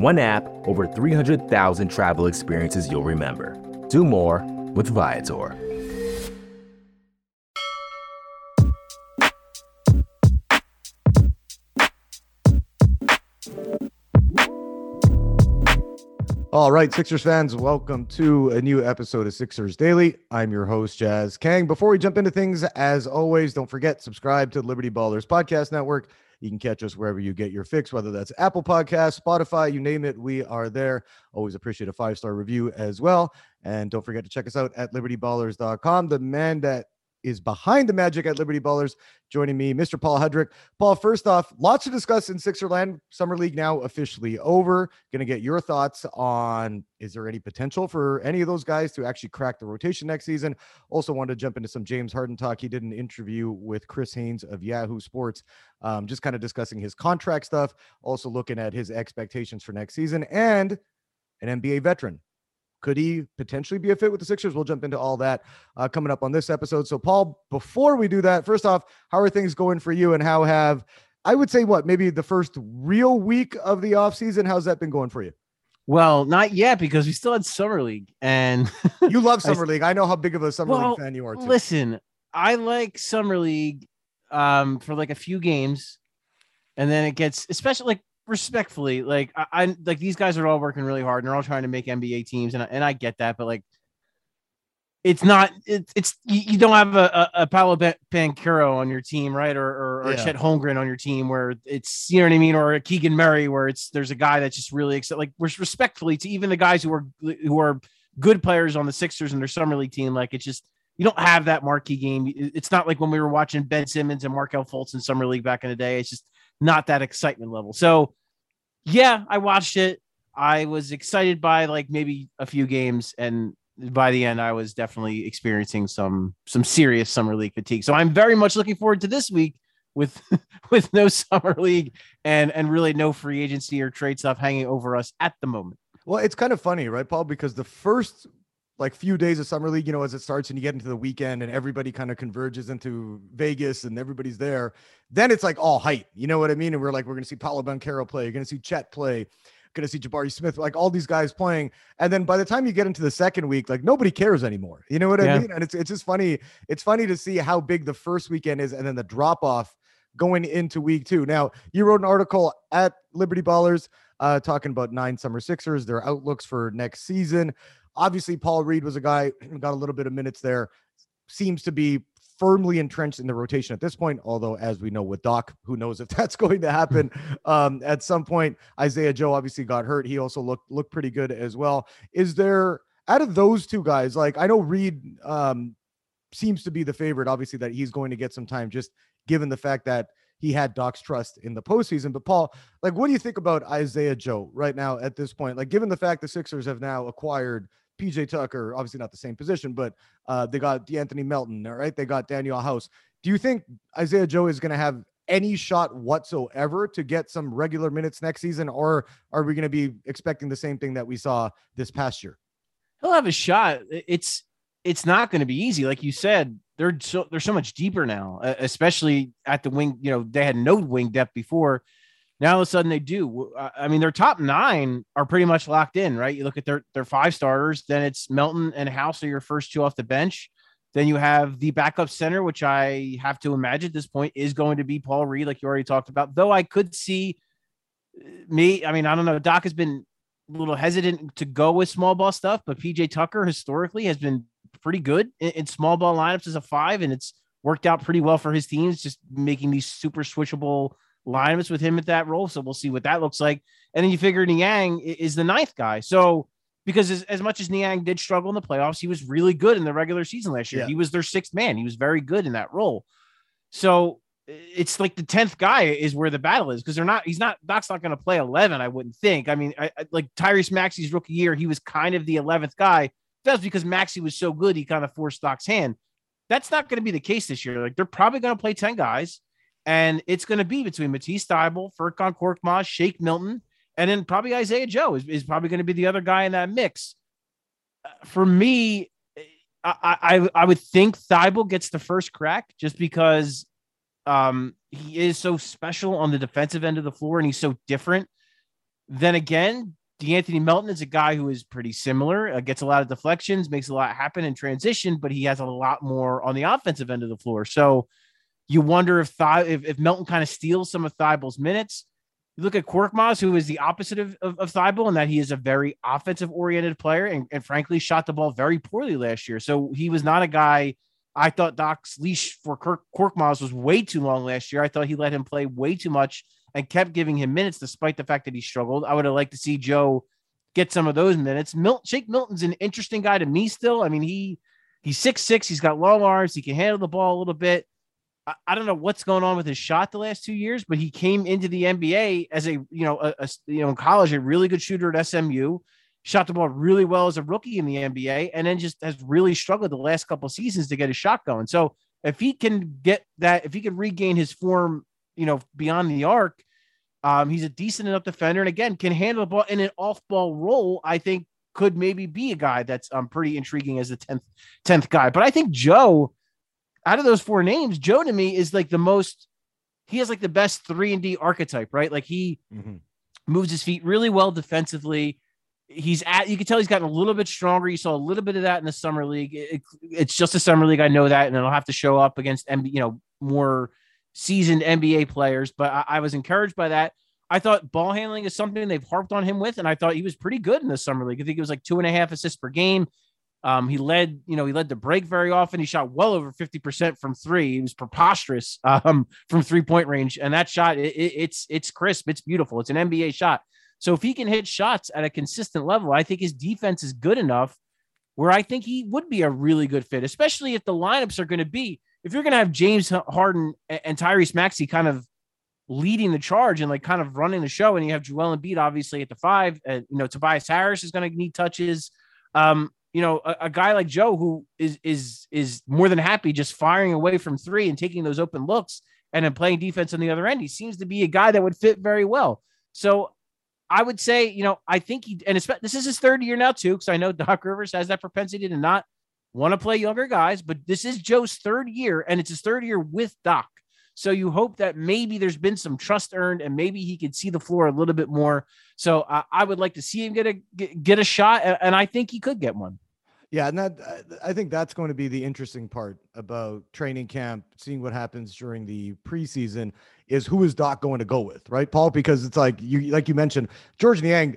One app, over 300,000 travel experiences you'll remember. Do more with Viator. All right, Sixers fans, welcome to a new episode of Sixers Daily. I'm your host, Jazz Kang. Before we jump into things, as always, don't forget subscribe to the Liberty Ballers Podcast Network. You can catch us wherever you get your fix, whether that's Apple Podcasts, Spotify, you name it, we are there. Always appreciate a five star review as well. And don't forget to check us out at libertyballers.com. The man that is behind the magic at Liberty Ballers. Joining me, Mr. Paul Hudrick. Paul, first off, lots to discuss in Sixerland. Summer League now officially over. Going to get your thoughts on is there any potential for any of those guys to actually crack the rotation next season? Also, wanted to jump into some James Harden talk. He did an interview with Chris Haynes of Yahoo Sports, um, just kind of discussing his contract stuff, also looking at his expectations for next season and an NBA veteran could he potentially be a fit with the Sixers? We'll jump into all that uh, coming up on this episode. So, Paul, before we do that, first off, how are things going for you and how have I would say what maybe the first real week of the offseason? How's that been going for you? Well, not yet because we still had summer league, and you love summer I, league. I know how big of a summer well, league fan you are. Too. Listen, I like summer league um, for like a few games, and then it gets especially like respectfully, like I, I, like these guys are all working really hard and they're all trying to make NBA teams, and I, and I get that, but like it's not it's it's you, don't have a, a, Paolo Banchero on your team, right? Or or, or yeah. Chet Holmgren on your team where it's you know what I mean, or a Keegan Murray where it's there's a guy that's just really excited. Like we're respectfully to even the guys who are who are good players on the Sixers and their summer league team, like it's just you don't have that marquee game. It's not like when we were watching Ben Simmons and Markelle Fultz in summer league back in the day. It's just not that excitement level. So yeah, I watched it. I was excited by like maybe a few games, and by the end, I was definitely experiencing some some serious summer league fatigue. So I'm very much looking forward to this week with with no summer league and and really no free agency or trade stuff hanging over us at the moment. Well, it's kind of funny, right, Paul? Because the first like few days of summer league, you know, as it starts and you get into the weekend and everybody kind of converges into Vegas and everybody's there, then it's like all hype. You know what I mean? And we're like, we're gonna see Paolo Banchero play, you're gonna see Chet play, gonna see Jabari Smith, like all these guys playing. And then by the time you get into the second week, like nobody cares anymore. You know what yeah. I mean? And it's it's just funny. It's funny to see how big the first weekend is and then the drop off going into week two. Now, you wrote an article at Liberty Ballers uh, talking about nine summer Sixers, their outlooks for next season. Obviously, Paul Reed was a guy who got a little bit of minutes there. Seems to be firmly entrenched in the rotation at this point. Although, as we know with Doc, who knows if that's going to happen um, at some point. Isaiah Joe obviously got hurt. He also looked looked pretty good as well. Is there out of those two guys? Like I know Reed um, seems to be the favorite. Obviously, that he's going to get some time, just given the fact that he had Doc's trust in the postseason. But Paul, like, what do you think about Isaiah Joe right now at this point? Like, given the fact the Sixers have now acquired PJ Tucker, obviously not the same position, but uh, they got De'Anthony Melton, all right? They got Danuel House. Do you think Isaiah Joe is going to have any shot whatsoever to get some regular minutes next season, or are we going to be expecting the same thing that we saw this past year? He'll have a shot. It's it's not going to be easy, like you said. They're so they're so much deeper now, especially at the wing. You know, they had no wing depth before. Now all of a sudden they do. I mean, their top nine are pretty much locked in, right? You look at their their five starters, then it's Melton and House are your first two off the bench. Then you have the backup center, which I have to imagine at this point is going to be Paul Reed, like you already talked about. Though I could see uh, me, I mean, I don't know. Doc has been a little hesitant to go with small ball stuff, but PJ Tucker historically has been pretty good in, in small ball lineups as a five, and it's worked out pretty well for his teams, just making these super switchable lineups with him at that role. So we'll see what that looks like. And then you figure Niang is the ninth guy. So because as, as much as Niang did struggle in the playoffs, he was really good in the regular season last year. Yeah. He was their sixth man. He was very good in that role. So it's like the 10th guy is where the battle is because they're not he's not Doc's not going to play 11 I wouldn't think I mean I, I, like Tyrese Maxey's rookie year he was kind of the 11th guy that's because Maxey was so good he kind of forced Doc's hand. That's not going to be the case this year. Like they're probably going to play 10 guys and it's going to be between Matisse Thybulle, Furkan Korkmaz, Shake Milton and then probably Isaiah Joe is, is probably going to be the other guy in that mix. For me I, I, I would think Thybulle gets the first crack just because um, he is so special on the defensive end of the floor and he's so different. Then again, De'Anthony Melton is a guy who is pretty similar, uh, gets a lot of deflections, makes a lot happen in transition, but he has a lot more on the offensive end of the floor. So you wonder if if, if Melton kind of steals some of Thybulle's minutes. You look at Korkmaz, who is the opposite of, of, of Thybulle, and that he is a very offensive oriented player and, and frankly shot the ball very poorly last year. So he was not a guy – I thought Doc's leash for Kirk Korkmaz was way too long last year. I thought he let him play way too much and kept giving him minutes despite the fact that he struggled. I would have liked to see Joe get some of those minutes. Mil- Shake Milton's an interesting guy to me still. I mean, he he's six six. He's got long arms. He can handle the ball a little bit. I, I, don't know what's going on with his shot the last two years, but he came into the NBA as a you know a, a you know in college a really good shooter at SMU shot the ball really well as a rookie in the NBA, and then just has really struggled the last couple seasons to get his shot going. So if he can get that, if he can regain his form, you know, beyond the arc, um, he's a decent enough defender, and again, can handle the ball in an off-ball role. I think could maybe be a guy that's um pretty intriguing as the tenth tenth guy. But I think Joe, out of those four names, Joe to me is like the most. He has like the best three and D archetype, right? Like he mm-hmm. moves his feet really well defensively he's at you can tell he's gotten a little bit stronger you saw a little bit of that in the summer league it, it's just a summer league i know that and it'll have to show up against MB, you know more seasoned nba players but I, I, was encouraged by that i thought ball handling is something they've harped on him with and i thought he was pretty good in the summer league i think it was like two and a half assists per game um, he led, you know, he led the break very often. He shot well over 50% from three. He was preposterous um, from three point range. And that shot, it, it, it's, it's crisp. It's beautiful. It's an NBA shot. So if he can hit shots at a consistent level, I think his defense is good enough where I think he would be a really good fit, especially if the lineups are going to be if you're going to have James Harden and Tyrese Maxey kind of leading the charge and like kind of running the show, and you have Joel Embiid obviously at the five, and you know Tobias Harris is going to need touches. Um, you know, a, a, guy like Joe who is is is more than happy just firing away from three and taking those open looks and then playing defense on the other end. He seems to be a guy that would fit very well. So I would say, you know, I think he, and this is his third year now too, because I know Doc Rivers has that propensity to not want to play younger guys, but this is Joe's third year, and it's his third year with Doc. So you hope that maybe there's been some trust earned, and maybe he could see the floor a little bit more. So I would like to see him get a get, get a shot, and I think he could get one. Yeah, and that I think that's going to be the interesting part about training camp, seeing what happens during the preseason is who is Doc going to go with, right, Paul? Because it's like you like you mentioned, Georges Niang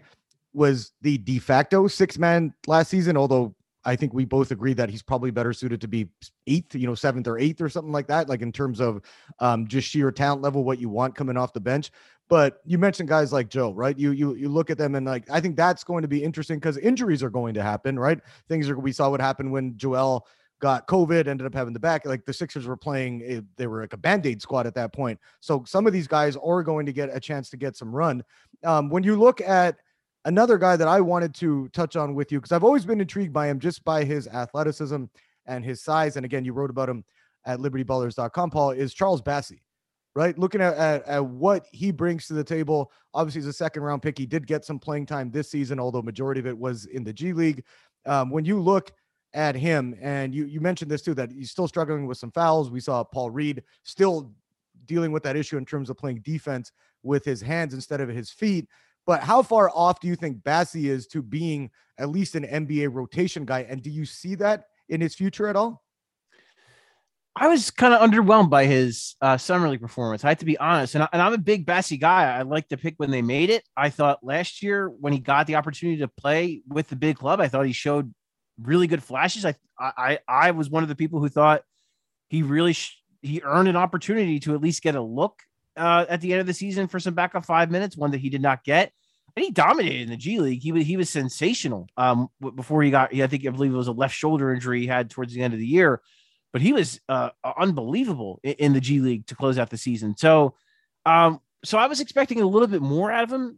was the de facto six man last season, although I think we both agree that he's probably better suited to be eighth, you know, seventh or eighth or something like that, like in terms of um, just sheer talent level, what you want coming off the bench. But you mentioned guys like Joe, right? You you you look at them and like I think that's going to be interesting because injuries are going to happen, right? Things are we saw what happened when Joel got COVID, ended up having the back. Like the Sixers were playing, they were like a band aid squad at that point. So some of these guys are going to get a chance to get some run. Um, when you look at another guy that I wanted to touch on with you, because I've always been intrigued by him just by his athleticism and his size. And again, you wrote about him at libertyballers.com, Paul, is Charles Bassey right? Looking at, at, at, what he brings to the table. Obviously, he's a second round pick. He did get some playing time this season, although majority of it was in the G League. Um, when you look at him, and you you mentioned this too, that he's still struggling with some fouls. We saw Paul Reed still dealing with that issue in terms of playing defense with his hands instead of his feet. But how far off do you think Bassey is to being at least an NBA rotation guy? And do you see that in his future at all? I was kind of underwhelmed by his uh, summer league performance. I have to be honest, and, I, am a big Bassey guy. I like to pick when they made it. I thought last year when he got the opportunity to play with the big club, I thought he showed really good flashes. I I I was one of the people who thought he really sh- he earned an opportunity to at least get a look uh, at the end of the season for some backup five minutes, one that he did not get. And he dominated in the G League. He was he was sensational. Um, before he got, I think I believe it was a left shoulder injury he had towards the end of the year. but he was uh, unbelievable in, the G League to close out the season. So, um, so I was expecting a little bit more out of him,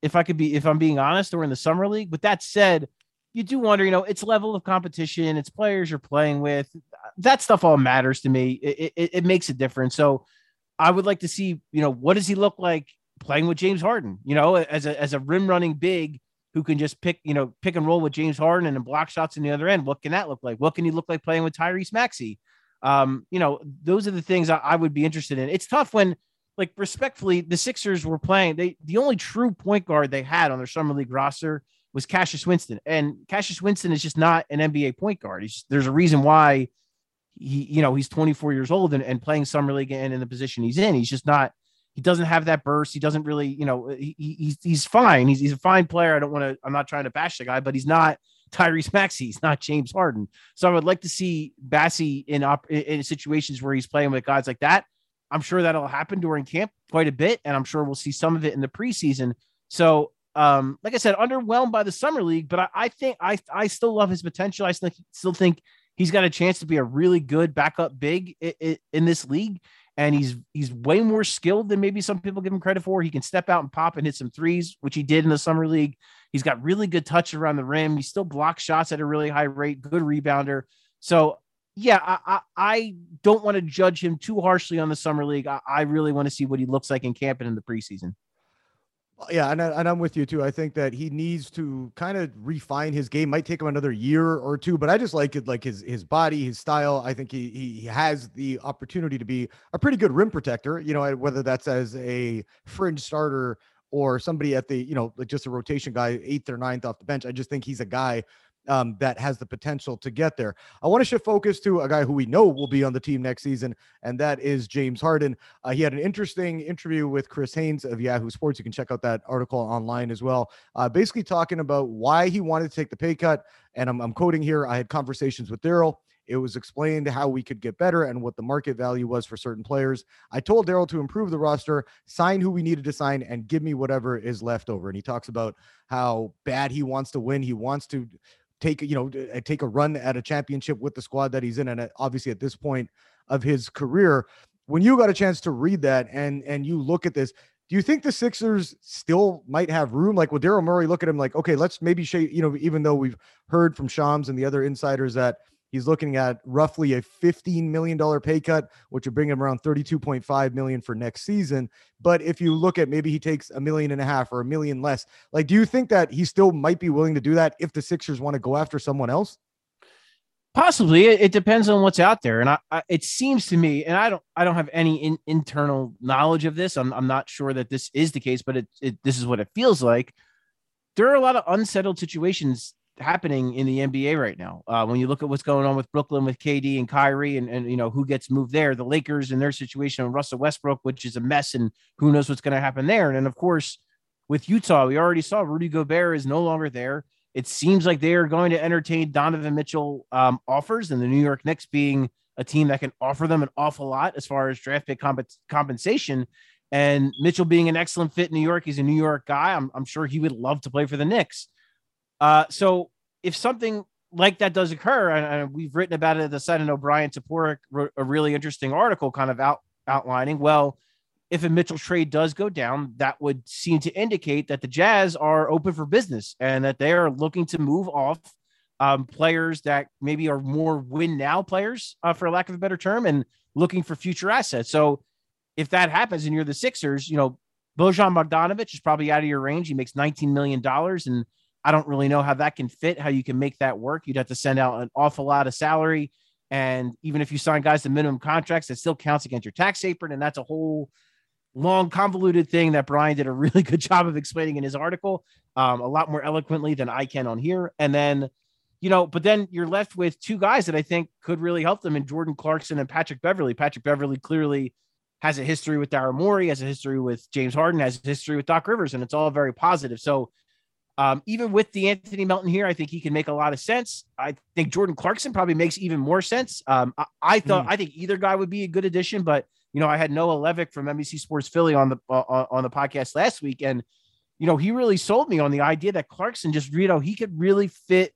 if I could be, if I'm being honest, or in the summer league. With that said, you do wonder, you know, it's level of competition, it's players you're playing with. That stuff all matters to me. It, it, it makes a difference. So, I would like to see, you know, what does he look like playing with James Harden? You know, as a as a rim running big who can just pick, you know, pick and roll with James Harden and block shots in the other end. What can that look like? What can he look like playing with Tyrese Maxey? Um, you know, those are the things I, I would be interested in. It's tough when, like, respectfully, the Sixers were playing. They the only true point guard they had on their summer league roster was Cassius Winston, and Cassius Winston is just not an NBA point guard. He's there's a reason why he, you know, he's 24 years old and, and playing summer league and in the position he's in. He's just not he doesn't have that burst. He doesn't really, you know, he, he's he's fine. He's he's a fine player. I don't want to. I'm not trying to bash the guy, but he's not Tyrese Maxey. He's not James Harden. So I would like to see Bassey in up in situations where he's playing with guys like that. I'm sure that'll happen during camp quite a bit, and I'm sure we'll see some of it in the preseason. So, um, like I said, underwhelmed by the summer league, but I, I think I I still love his potential. I still still think he's got a chance to be a really good backup big in, this league and he's he's way more skilled than maybe some people give him credit for. He can step out and pop and hit some threes, which he did in the summer league. He's got really good touch around the rim. He still blocks shots at a really high rate, good rebounder. So yeah, I, I, I don't want to judge him too harshly on the summer league. I, I really want to see what he looks like in camp and in the preseason. Uh, yeah, and, I, and I'm with you too. I think that he needs to kind of refine his game. Might take him another year or two, but I just like it, like his his body, his style. I think he he has the opportunity to be a pretty good rim protector. You know, whether that's as a fringe starter or somebody at the you know like just a rotation guy, eighth or ninth off the bench. I just think he's a guy um, that has the potential to get there. I want to shift focus to a guy who we know will be on the team next season, and that is James Harden. Uh, he had an interesting interview with Chris Haynes of Yahoo Sports. You can check out that article online as well. Uh, basically, talking about why he wanted to take the pay cut. And I'm, I'm quoting here I had conversations with Daryl. It was explained how we could get better and what the market value was for certain players. I told Daryl to improve the roster, sign who we needed to sign, and give me whatever is left over. And he talks about how bad he wants to win. He wants to take you know uh, take a run at a championship with the squad that he's in and uh, obviously at this point of his career when you got a chance to read that and and you look at this do you think the Sixers still might have room? Like, will Daryl Morey look at him like, okay, let's maybe shake, you know, even though we've heard from Shams and the other insiders that He's looking at roughly a $15 million pay cut, which would bring him around 32.5 million for next season. But if you look at maybe he takes a million and a half or a million less, like, do you think that he still might be willing to do that if the Sixers want to go after someone else? Possibly, it, depends on what's out there, and I, I, it seems to me, and I don't, I don't have any in, internal knowledge of this. I'm, I'm not sure that this is the case, but it, it, this is what it feels like. There are a lot of unsettled situations happening in the NBA right now. Uh, when you look at what's going on with Brooklyn with KD and Kyrie and, and you know who gets moved there, the Lakers and their situation with Russell Westbrook, which is a mess, and who knows what's going to happen there. And then of course with Utah, we already saw Rudy Gobert is no longer there. It seems like they are going to entertain Donovan Mitchell um, offers, and the New York Knicks being a team that can offer them an awful lot as far as draft pick comp- compensation. And Mitchell being an excellent fit in New York, he's a New York guy. I'm, I'm sure he would love to play for the Knicks. Uh, so if something like that does occur, and, and we've written about it at the site, and O'Brien Toporek wrote a really interesting article kind of out outlining, well, if a Mitchell trade does go down, that would seem to indicate that the Jazz are open for business and that they are looking to move off um, players that maybe are more win now players, uh, for lack of a better term, and looking for future assets. So if that happens and you're the Sixers, you know, Bojan Bogdanovic is probably out of your range. He makes $19 million and I don't really know how that can fit, how you can make that work. You'd have to send out an awful lot of salary. And even if you sign guys to minimum contracts, it still counts against your tax apron. And that's a whole long, convoluted thing that Brian did a really good job of explaining in his article, um, a lot more eloquently than I can on here. And then, you know, but then you're left with two guys that I think could really help them in Jordan Clarkson and Patrick Beverley. Patrick Beverley clearly has a history with Daryl Morey, has a history with James Harden, has a history with Doc Rivers, and it's all very positive. So um, even with De'Anthony Melton here, I think he can make a lot of sense. I think Jordan Clarkson probably makes even more sense. Um, I, I, thought mm. I think either guy would be a good addition, but you know I had Noah Levick from NBC Sports Philly on the uh, on the podcast last week, and you know he really sold me on the idea that Clarkson just you know he could really fit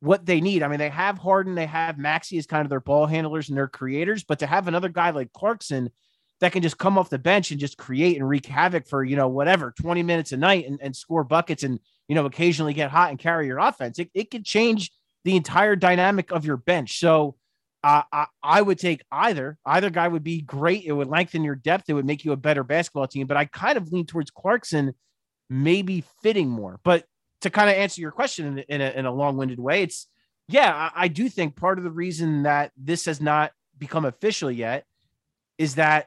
what they need. I mean, they have Harden, they have Maxey as kind of their ball handlers and their creators, but to have another guy like Clarkson that can just come off the bench and just create and wreak havoc for, you know, whatever, 20 minutes a night and, and score buckets and, you know, occasionally get hot and carry your offense, it, it could change the entire dynamic of your bench. So uh, I, I would take either. Either guy would be great. It would lengthen your depth. It would make you a better basketball team. But I kind of lean towards Clarkson maybe fitting more. But to kind of answer your question in, in a, in a long-winded way, it's yeah, I, I do think part of the reason that this has not become official yet is that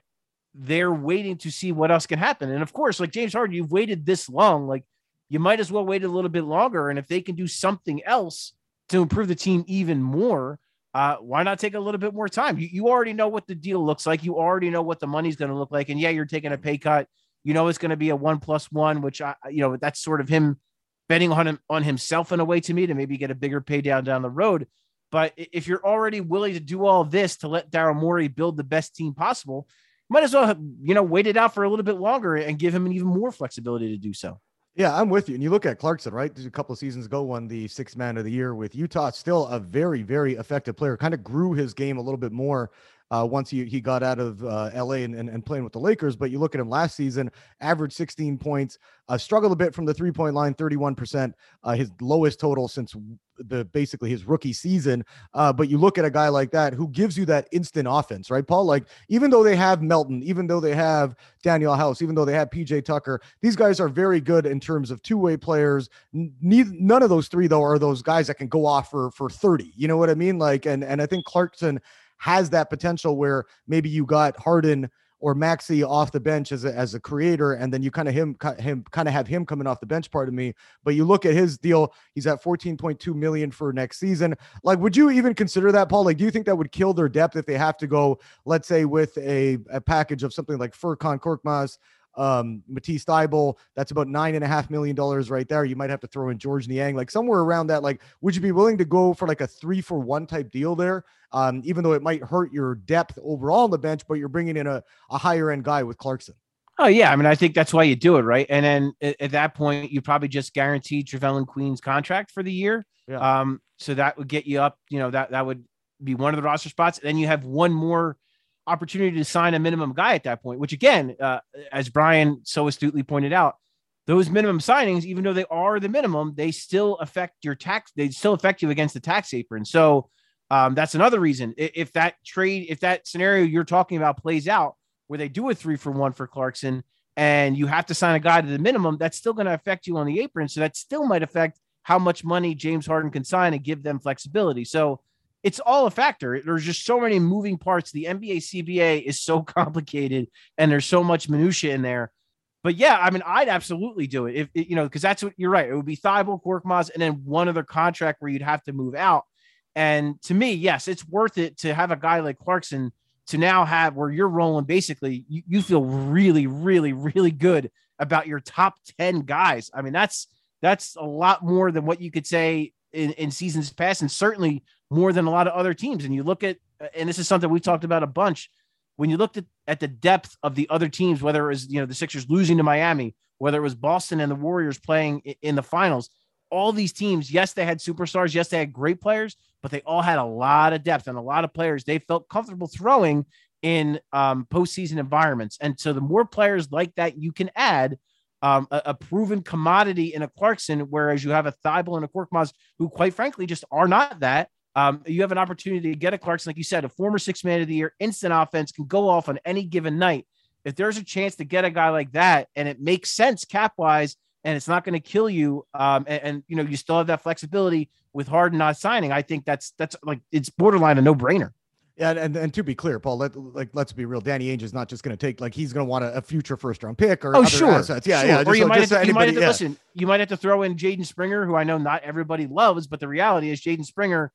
they're waiting to see what else can happen. And of course, like James Harden, you've waited this long, like you might as well wait a little bit longer. And if they can do something else to improve the team even more, uh, why not take a little bit more time? You, you already know what the deal looks like. You already know what the money's going to look like. And yeah, you're taking a pay cut. You know it's going to be a one plus one, which I, you know, that's sort of him betting on him on himself in a way to me to maybe get a bigger pay down down the road. But if you're already willing to do all this to let Daryl Morey build the best team possible, might as well, you know, wait it out for a little bit longer and give him an even more flexibility to do so. Yeah, I'm with you. And you look at Clarkson, right? A couple of seasons ago, won the sixth man of the year with Utah. Still a very, very effective player. Kind of grew his game a little bit more uh, once he, he got out of uh, LA and, and, and, playing with the Lakers. But you look at him last season, averaged 16 points, uh, struggled a bit from the three point line, 31%, uh, his lowest total since the basically his rookie season. Uh, but you look at a guy like that who gives you that instant offense, right, Paul? Like even though they have Melton, even though they have Danuel House, even though they have PJ Tucker, these guys are very good in terms of two way players. None of those three though are those guys that can go off for for 30. You know what I mean? Like, and and I think Clarkson has that potential where maybe you got Harden or Maxey off the bench as a, as a creator, and then you kind of him him kind of have him coming off the bench. Part of me, but you look at his deal; he's at 14.2 million for next season. Like, would you even consider that, Paul? Like, do you think that would kill their depth if they have to go, let's say, with a, a package of something like Furkan Korkmaz, um, Matisse Thybulle, that's about nine and a half million dollars right there. You might have to throw in Georges Niang, like somewhere around that. Like, would you be willing to go for like a three for one type deal there? Um, even though it might hurt your depth overall on the bench, but you're bringing in a, a higher end guy with Clarkson. Oh yeah, I mean, I think that's why you do it, right? And then at, at that point, you probably just guarantee Trevelin Queen's contract for the year. Yeah. Um, so that would get you up. You know that that would be one of the roster spots. And then you have one more opportunity to sign a minimum guy at that point, which again, uh, as Brian so astutely pointed out, those minimum signings, even though they are the minimum, they still affect your tax. They still affect you against the tax apron. So um, that's another reason. If that trade, if that scenario you're talking about plays out, where they do a three for one for Clarkson, and you have to sign a guy to the minimum, that's still going to affect you on the apron. So that still might affect how much money James Harden can sign and give them flexibility. So it's all a factor. There's just so many moving parts. The NBA CBA is so complicated and there's so much minutia in there. But yeah, I mean, I'd absolutely do it if you know, because that's what you're right. It would be Thybulle, Korkmaz, and then one other contract where you'd have to move out. And to me, yes, it's worth it to have a guy like Clarkson to now have where you're rolling. Basically, you, you feel really, really, really good about your top 10 guys. I mean, that's that's a lot more than what you could say in, in seasons past, and certainly more than a lot of other teams. And you look at, and this is something we talked about a bunch. When you looked at, at the depth of the other teams, whether it was you know the Sixers losing to Miami, whether it was Boston and the Warriors playing in the finals, all these teams, yes, they had superstars, yes, they had great players, but they all had a lot of depth and a lot of players they felt comfortable throwing in um, postseason environments. And so the more players like that you can add, um, a, a, proven commodity in a Clarkson, whereas you have a Thybulle and a Korkmaz who, quite frankly, just are not that. Um, you have an opportunity to get a Clarkson, like you said, a former six man of the year, instant offense, can go off on any given night. If there's a chance to get a guy like that and it makes sense cap wise and it's not going to kill you, um, and, and, you know, you still have that flexibility with Harden not signing, I think that's that's like it's borderline a no brainer. Yeah, and, and to be clear, Paul, let like let's be real. Danny Ainge is not just going to take like he's going to want a, a, future first round pick or oh sure, assets. yeah, sure. yeah. Or you so, might have, to, you might have to yeah. listen. You might have to throw in Jaden Springer, who I know not everybody loves, but the reality is Jaden Springer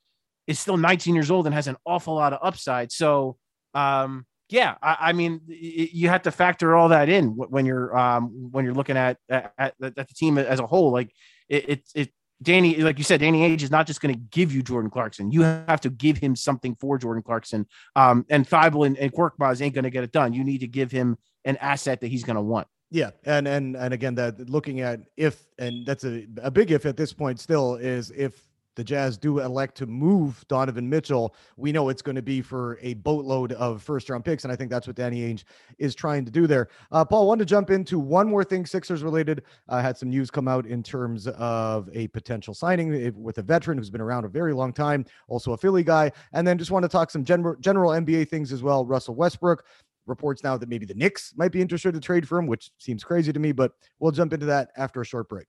is still 19 years old and has an awful lot of upside. So, um, yeah, I, I mean, you have to factor all that in when you're um, when you're looking at, at, at the team as a whole. Like it, it, it Danny, like you said, Danny Ainge is not just going to give you Jordan Clarkson. You have to give him something for Jordan Clarkson. Um, and Thybulle and, and ain't going to get it done. You need to give him an asset that he's going to want. Yeah, and and and again, that looking at if and that's a a big if at this point still is if the Jazz do elect to move Donovan Mitchell, we know it's going to be for a boatload of first round picks. And I think that's what Danny Ainge is trying to do there. Uh, Paul, wanted to jump into one more thing Sixers related. I uh, had some news come out in terms of a potential signing with a veteran who's been around a very long time, also a Philly guy. And then just want to talk some general, general NBA things as well. Russell Westbrook reports now that maybe the Knicks might be interested to trade for him, which seems crazy to me, but we'll jump into that after a short break.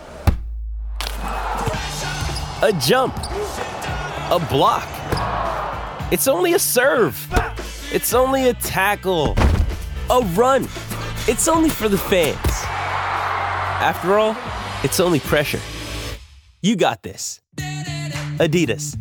a jump, a block. It's only a serve. It's only a tackle, a run. It's only for the fans. After all, it's only pressure. You got this. Adidas.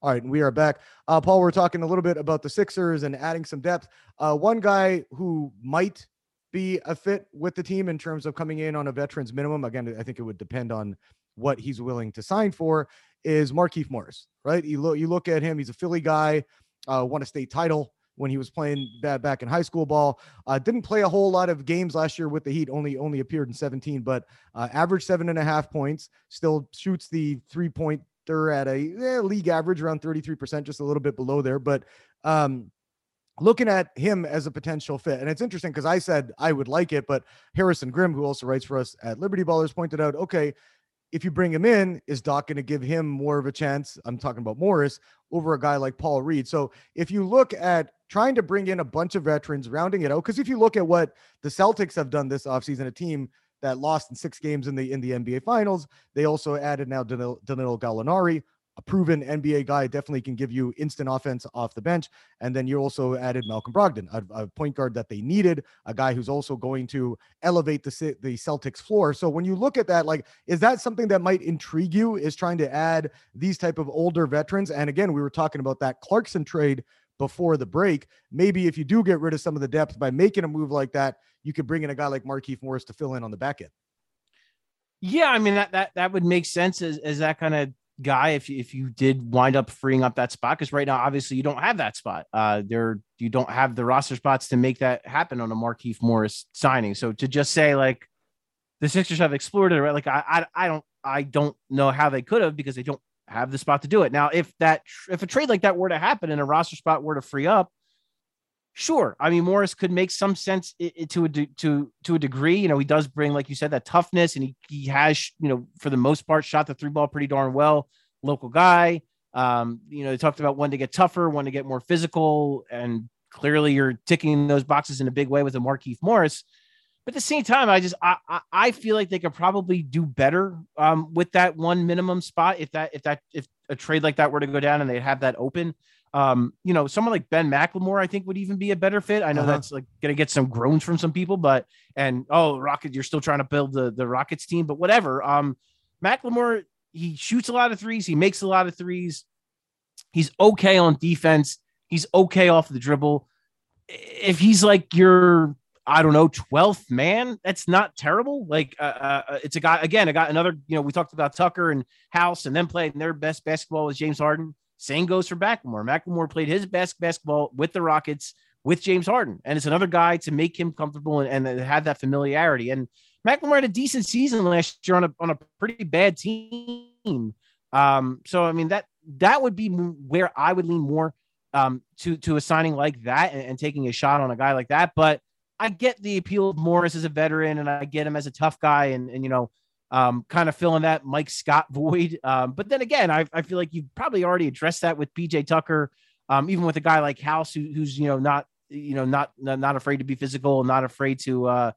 All right, we are back. Uh, Paul, we're talking a little bit about the Sixers and adding some depth. Uh, one guy who might be a fit with the team in terms of coming in on a veterans minimum. Again, I think it would depend on what he's willing to sign for. Is Markieff Morris, right? You look, you look at him. He's a Philly guy. Uh, won a state title when he was playing that back in high school ball. Uh, didn't play a whole lot of games last year with the Heat. Only only appeared in 17, but uh, averaged seven and a half points. Still shoots the three pointer at a eh, league average around 33 percent, just a little bit below there. But um, looking at him as a potential fit. And it's interesting because I said I would like it, but Harrison Grimm, who also writes for us at Liberty Ballers, pointed out, okay, if you bring him in, is Doc going to give him more of a chance? I'm talking about Morris over a guy like Paul Reed. So if you look at trying to bring in a bunch of veterans, rounding it out, because if you look at what the Celtics have done this offseason, a team that lost in six games in the in the NBA Finals, they also added now Danilo, Danilo Gallinari, a proven NBA guy, definitely can give you instant offense off the bench. And then you also added Malcolm Brogdon, a, a, point guard that they needed, a guy who's also going to elevate the the Celtics floor. So when you look at that, like, is that something that might intrigue you? Is trying to add these type of older veterans? And again, we were talking about that Clarkson trade before the break. Maybe if you do get rid of some of the depth by making a move like that, you could bring in a guy like Markieff Morris to fill in on the back end. Yeah, I mean that that that would make sense as, as that kind of guy if you, if you did wind up freeing up that spot because right now obviously you don't have that spot. Uh there you don't have the roster spots to make that happen on a Markieff Morris signing. So to just say like the Sixers have explored it right? Like I I, I don't I don't know how they could have because they don't have the spot to do it. Now if that if a trade like that were to happen and a roster spot were to free up sure I mean Morris could make some sense to a to to a degree you know he does bring like you said that toughness and he he has you know for the most part shot the three ball pretty darn well. Local guy um you know they talked about one to get tougher one to get more physical and clearly you're ticking those boxes in a big way with a Markieff Morris. But at the same time I just I I feel like they could probably do better um with that one minimum spot if that if that if a trade like that were to go down and they'd have that open um, you know, someone like Ben McLemore, I think would even be a better fit. I know uh-huh. that's like gonna get some groans from some people, but and oh, Rocket, you're still trying to build the the Rockets team, but whatever. Um, McLemore, he shoots a lot of threes, he makes a lot of threes. He's okay on defense. He's okay off the dribble. If he's like your, I don't know, 12th man, that's not terrible. Like, uh, uh, it's a guy, again, I got another, you know, we talked about Tucker and House and then playing their best basketball with James Harden. Same goes for McLemore. McLemore played his best basketball with the Rockets with James Harden, and it's another guy to make him comfortable and, and have that familiarity. And McLemore had a decent season last year on a on a pretty bad team. Um, so I mean that that would be where I would lean more um, to to a signing like that and, and, taking a shot on a guy like that. But I get the appeal of Morris as a veteran, and I get him as a tough guy, and and you know um, kind of filling that Mike Scott void. Um, but then again, I, I feel like you've probably already addressed that with PJ Tucker, um, even with a guy like House, who, who's you know not you know not not afraid to be physical, not afraid to uh,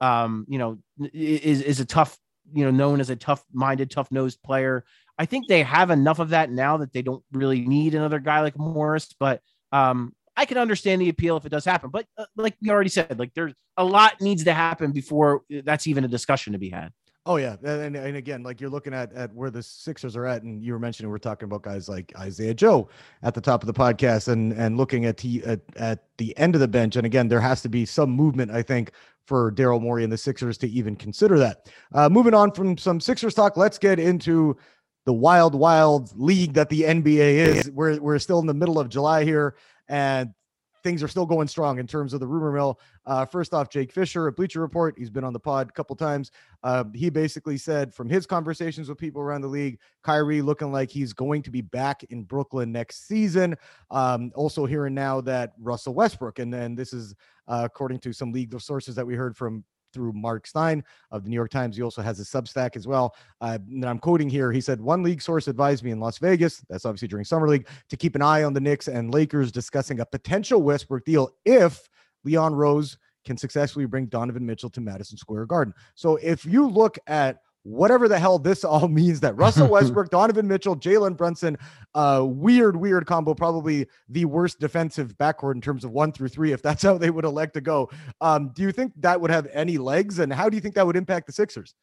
um, you know is is a tough you know known as a tough minded, tough nosed player. I think they have enough of that now that they don't really need another guy like Morris, but um, I can understand the appeal if it does happen. But uh, like we already said, like there's a lot needs to happen before that's even a discussion to be had. Oh yeah, and, and again, like you're looking at at where the Sixers are at, and you were mentioning we're talking about guys like Isaiah Joe at the top of the podcast, and and looking at the at, at the end of the bench, and again, there has to be some movement, I think, for Daryl Morey and the Sixers to even consider that. Uh, moving on from some Sixers talk, let's get into the wild, wild league that the NBA is. We're we're still in the middle of July here, and things are still going strong in terms of the rumor mill. Uh, first off, Jake Fisher at Bleacher Report, he's been on the pod a couple times. Uh, he basically said from his conversations with people around the league, Kyrie looking like he's going to be back in Brooklyn next season. Um, also hearing now that Russell Westbrook, and then this is uh, according to some legal sources that we heard from through Mark Stein of the New York Times. He also has a Substack as well. Uh, and I'm quoting here. He said, One league source advised me in Las Vegas, that's obviously during Summer League, to keep an eye on the Knicks and Lakers discussing a potential Westbrook deal if Leon Rose can successfully bring Donovan Mitchell to Madison Square Garden. So if you look at whatever the hell this all means that Russell Westbrook, Donovan Mitchell, Jalen Brunson, uh, weird, weird combo, probably the worst defensive backcourt in terms of one through three, if that's how they would elect to go. Um, do you think that would have any legs? And how do you think that would impact the Sixers?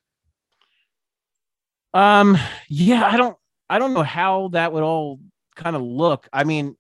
Um, yeah, I don't, I don't know how that would all kind of look. I mean,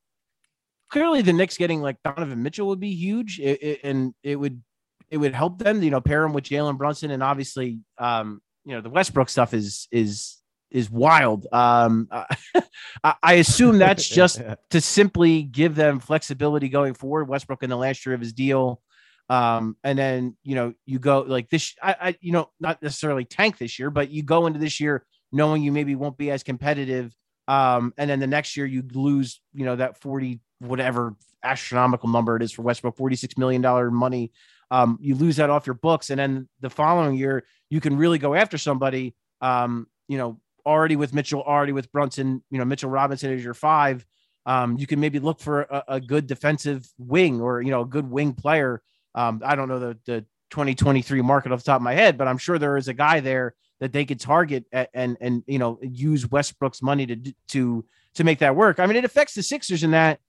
clearly the Knicks getting like Donovan Mitchell would be huge, it, it, and it would, it would help them, you know, pair him with Jalen Brunson, and obviously, um, you know the Westbrook stuff is is is wild. Um, I, I assume that's just to simply give them flexibility going forward. Westbrook in the last year of his deal, um, and then you know you go like this. I, I you know not necessarily tank this year, but you go into this year knowing you maybe won't be as competitive. Um, and then the next year you lose, you know, that 40, whatever astronomical number it is for Westbrook, $46 million money. Um, you lose that off your books. And then the following year, you can really go after somebody, um, you know, already with Mitchell, already with Brunson, you know, Mitchell Robinson is your five. Um, you can maybe look for a, a, good defensive wing or, you know, a good wing player. Um, I don't know the, the 2023 market off the top of my head, but I'm sure there is a guy there that they could target and, and, you know, use Westbrook's money to, to, to make that work. I mean, it affects the Sixers in that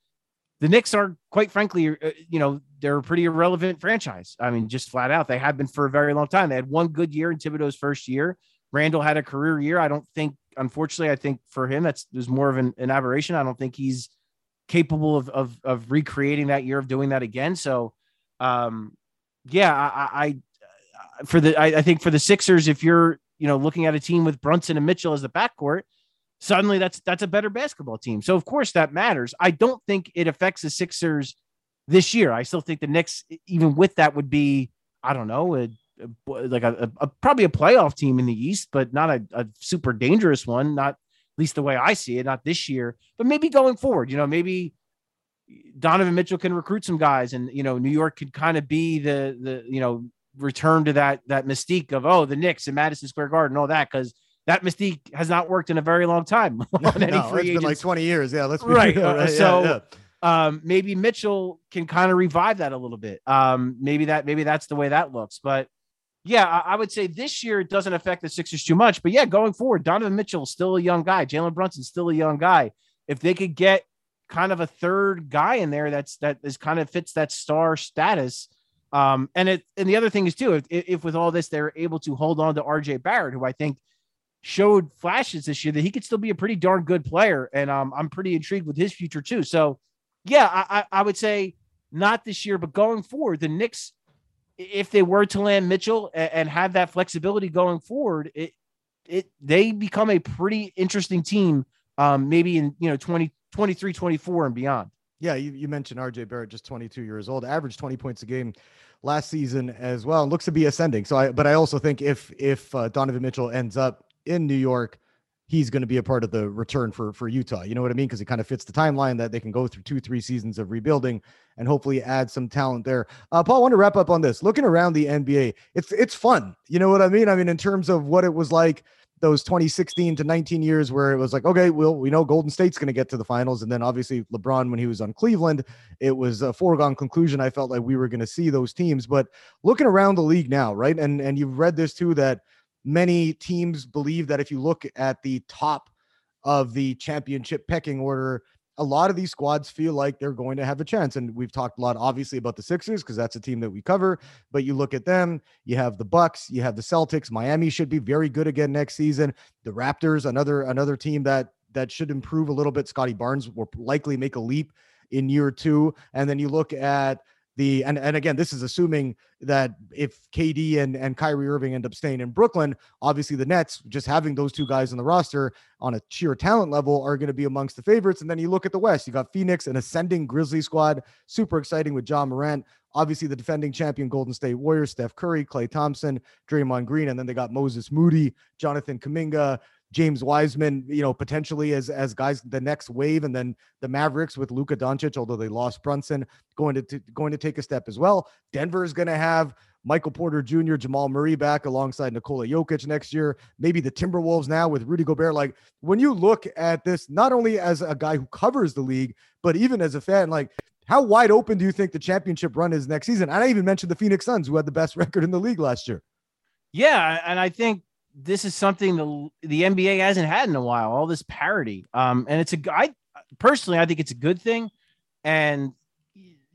the Knicks are quite frankly, uh, you know, they're a pretty irrelevant franchise. I mean, just flat out, they have been for a very long time. They had one good year in Thibodeau's first year. Randle had a career year. I don't think, unfortunately, I think for him that's was more of an, an aberration. I don't think he's capable of, of of recreating that year of doing that again. So, um, yeah, I, I for the I, I think for the Sixers, if you're you know looking at a team with Brunson and Mitchell as the backcourt, suddenly that's that's a better basketball team. So of course that matters. I don't think it affects the Sixers this year. I still think the Knicks, even with that, would be I don't know, a, a, like a, a, probably a playoff team in the East, but not a, a super dangerous one. Not at least the way I see it. Not this year, but maybe going forward. You know, maybe. Donovan Mitchell can recruit some guys, and you know New York could kind of be the the you know return to that that mystique of oh the Knicks in Madison Square Garden, all that because that mystique has not worked in a very long time on any no, free it's agents. been like 20 years. Yeah, let's be right. Real, uh, right? so yeah, yeah. Um, maybe Mitchell can kind of revive that a little bit. Um, maybe that maybe that's the way that looks. But yeah, I, I, would say this year it doesn't affect the Sixers too much. But yeah, going forward, Donovan Mitchell still a young guy. Jalen Brunson still a young guy. If they could get kind of a third guy in there that's that is kind of fits that star status. Um, and it and the other thing is too, if, if with all this they're able to hold on to RJ Barrett, who I think showed flashes this year that he could still be a pretty darn good player. And um, I'm pretty intrigued with his future too. So, yeah, I, I would say not this year, but going forward, the Knicks, if they were to land Mitchell and, have that flexibility going forward, it it they become a pretty interesting team. Um, maybe in you know 20, 23, 24 and beyond. Yeah, you, you mentioned RJ Barrett, just 22 years old, averaged 20 points a game last season as well, and looks to be ascending. So I, but I also think if if uh, Donovan Mitchell ends up in New York, he's going to be a part of the return for for Utah. You know what I mean? Because it kind of fits the timeline that they can go through two, three seasons of rebuilding and hopefully add some talent there. Uh, Paul, I want to wrap up on this. Looking around the NBA, it's it's fun. You know what I mean? I mean, in terms of what it was like those 2016 to 19 years where it was like, okay, well, we know Golden State's going to get to the finals. And then obviously LeBron, when he was on Cleveland, it was a foregone conclusion. I felt like we were going to see those teams. But looking around the league now, right? And and you've read this too that many teams believe that if you look at the top of the championship pecking order, a lot of these squads feel like they're going to have a chance. And we've talked a lot, obviously, about the Sixers because that's a team that we cover. But you look at them, you have the Bucks, you have the Celtics. Miami should be very good again next season. The Raptors, another another team that that should improve a little bit. Scottie Barnes will likely make a leap in year two. And then you look at the and and again, this is assuming that if KD and and Kyrie Irving end up staying in Brooklyn, obviously the Nets just having those two guys on the roster on a sheer talent level are going to be amongst the favorites. And then you look at the West, you got Phoenix, an ascending Grizzly squad, super exciting with Ja Morant. Obviously, the defending champion Golden State Warriors, Steph Curry, Klay Thompson, Draymond Green, and then they got Moses Moody, Jonathan Kuminga, James Wiseman, you know, potentially as as guys the next wave, and then the Mavericks with Luka Doncic, although they lost Brunson, going to, going to take a step as well. Denver is going to have Michael Porter Jr., Jamal Murray back alongside Nikola Jokic next year. Maybe the Timberwolves now with Rudy Gobert. Like when you look at this, not only as a guy who covers the league, but even as a fan, like how wide open do you think the championship run is next season? And I even mentioned the Phoenix Suns, who had the best record in the league last year. Yeah, and I think this is something the the NBA hasn't had in a while. All this parity, um, and it's a I personally I think it's a good thing, and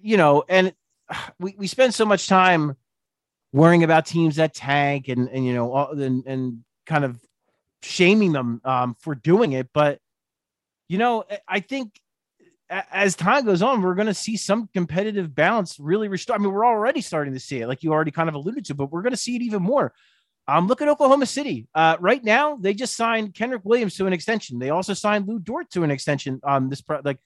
you know, and we we spend so much time worrying about teams that tank and and you know all, and and kind of shaming them um, for doing it, but you know I think as time goes on, we're going to see some competitive balance really restore. I mean, we're already starting to see it, like you already kind of alluded to, but we're going to see it even more. Um, look at Oklahoma City. Uh, right now, they just signed Kenrich Williams to an extension. They also signed Lu Dort to an extension. Um, this pro- like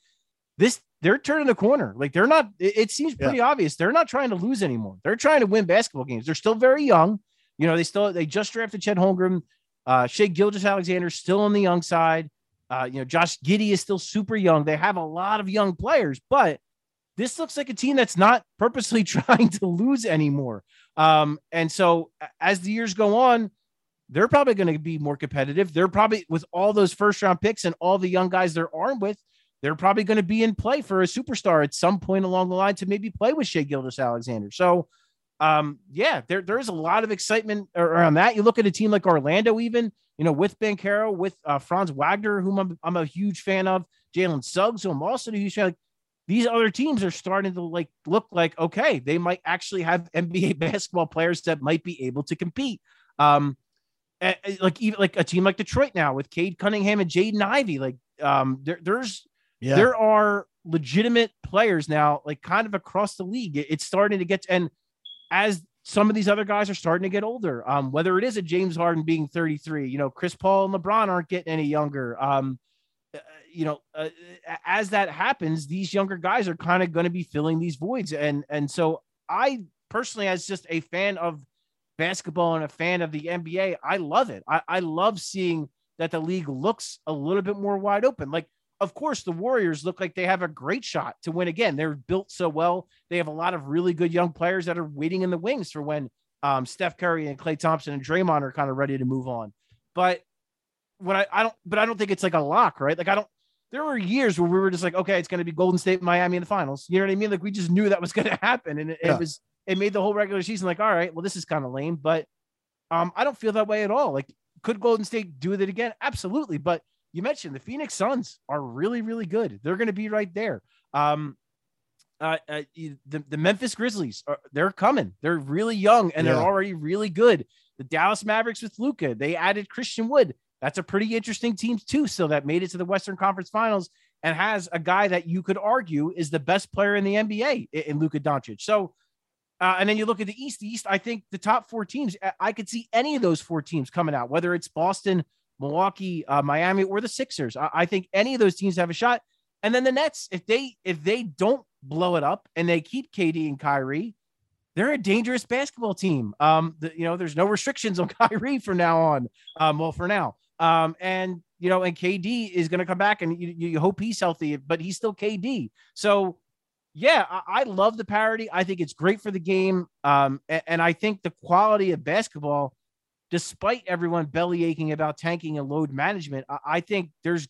this, they're turning the corner. Like they're not. It, it seems pretty yeah. obvious. They're not trying to lose anymore. They're trying to win basketball games. They're still very young. You know, they still they just drafted Chet Holmgren. Uh, Shai Gilgeous-Alexander still on the young side. Uh, you know, Josh Giddey is still super young. They have a lot of young players, but this looks like a team that's not purposely trying to lose anymore. Um, and so as the years go on, they're probably going to be more competitive. They're probably with all those first round picks and all the young guys they're armed with, they're probably going to be in play for a superstar at some point along the line to maybe play with Shai Gilgeous-Alexander. So, um, yeah, there, there is a lot of excitement around that. You look at a team like Orlando, even, you know, with Banchero, with uh, Franz Wagner, whom I'm, I'm a huge fan of, Jalen Suggs, who I'm also a huge fan of these other teams are starting to like look like okay, they might actually have NBA basketball players that might be able to compete. Um, like even like a team like Detroit now with Cade Cunningham and Jaden Ivey, like um, there, there's yeah. there are legitimate players now, like kind of across the league. It's starting to get and as some of these other guys are starting to get older. Um, whether it is a James Harden being 33, you know, Chris Paul and LeBron aren't getting any younger. Um, uh, you know, uh, as that happens, these younger guys are kind of going to be filling these voids, and and so I personally, as just a fan of basketball and a fan of the NBA, I love it. I, I love seeing that the league looks a little bit more wide open. Like, of course, the Warriors look like they have a great shot to win again. They're built so well. They have a lot of really good young players that are waiting in the wings for when um, Steph Curry and Klay Thompson and Draymond are kind of ready to move on. But what I, I don't, but I don't think it's like a lock, right? Like I don't. There were years where we were just like, okay, it's going to be Golden State, Miami in the finals. You know what I mean? Like we just knew that was going to happen, and it, yeah. it, was it made the whole regular season like, all right, well, this is kind of lame, but um, I don't feel that way at all. Like, could Golden State do it again? Absolutely, but you mentioned the Phoenix Suns are really, really good. They're going to be right there. Um, uh, uh, the, the Memphis Grizzlies are they're coming. They're really young and yeah. they're already really good. The Dallas Mavericks with Luka, they added Christian Wood. That's a pretty interesting team too. So that made it to the Western Conference Finals and has a guy that you could argue is the best player in the NBA in Luka Doncic. So, uh, and then you look at the East. The East, I think the top four teams, I could see any of those four teams coming out, whether it's Boston, Milwaukee, uh, Miami, or the Sixers. I, I think any of those teams have a shot. And then the Nets, if they if they don't blow it up and they keep KD and Kyrie, they're a dangerous basketball team. Um, the, you know, there's no restrictions on Kyrie from now on. Um, well, for now, um, and you know, and KD is going to come back, and you, you, hope he's healthy, but he's still KD. So, yeah, I, I, love the parody. I think it's great for the game, um, and, and I think the quality of basketball, despite everyone belly aching about tanking and load management, I, I think there's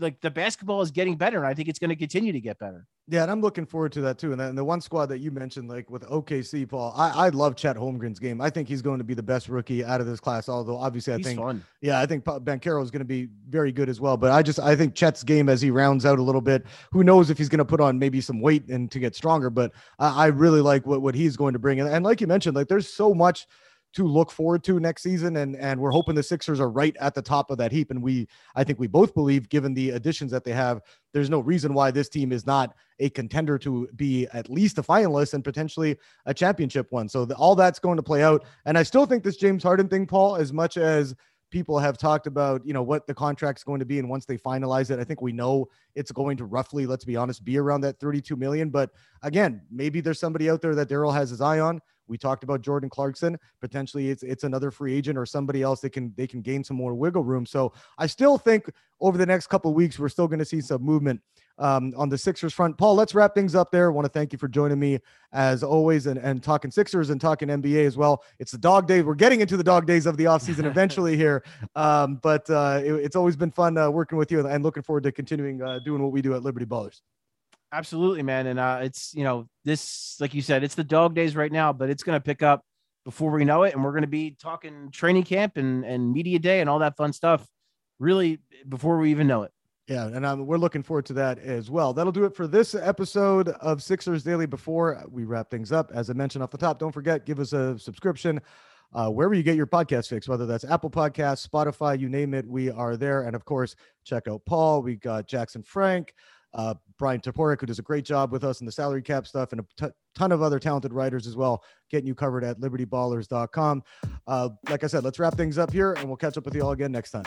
like the basketball is getting better, and I think it's going to continue to get better. Yeah, and I'm looking forward to that too. And then the one squad that you mentioned, like with OKC, Paul, I, I love Chet Holmgren's game. I think he's going to be the best rookie out of this class. Although obviously, I He's think, fun. yeah, I think Banchero is going to be very good as well. But I just, I think Chet's game as he rounds out a little bit. Who knows if he's going to put on maybe some weight and to get stronger? But I, I really like what what he's going to bring. And, and like you mentioned, like there's so much to look forward to next season and and we're hoping the Sixers are right at the top of that heap and we I think we both believe given the additions that they have there's no reason why this team is not a contender to be at least a finalist and potentially a championship one. So the, all that's going to play out and I still think this James Harden thing Paul as much as people have talked about you know what the contract's going to be and once they finalize it i think we know it's going to roughly let's be honest be around that 32 million. But again maybe there's somebody out there that daryl has his eye on we talked about Jordan Clarkson. Potentially, it's it's another free agent or somebody else that can they can gain some more wiggle room. So I still think over the next couple of weeks we're still going to see some movement um, on the Sixers front. Paul, let's wrap things up there. I want to thank you for joining me as always and, and talking Sixers and talking NBA as well. It's the dog days. We're getting into the dog days of the offseason eventually here. Um, but uh, it, it's always been fun uh, working with you and looking forward to continuing uh, doing what we do at Liberty Ballers. Absolutely, man. And uh, it's you know this, like you said, it's the dog days right now, but it's going to pick up before we know it, and we're going to be talking training camp and and media day and all that fun stuff, really before we even know it. Yeah, and um, we're looking forward to that as well. That'll do it for this episode of Sixers Daily. Before we wrap things up, as I mentioned off the top, don't forget give us a subscription uh, wherever you get your podcast fix, whether that's Apple Podcasts, Spotify, you name it, we are there. And of course, check out Paul. We got Jackson Frank uh, Bryan Toporek, who does a great job with us in the salary cap stuff, and a t- ton of other talented writers as well, getting you covered at libertyballers.com. Uh, like I said, let's wrap things up here, and we'll catch up with you all again next time.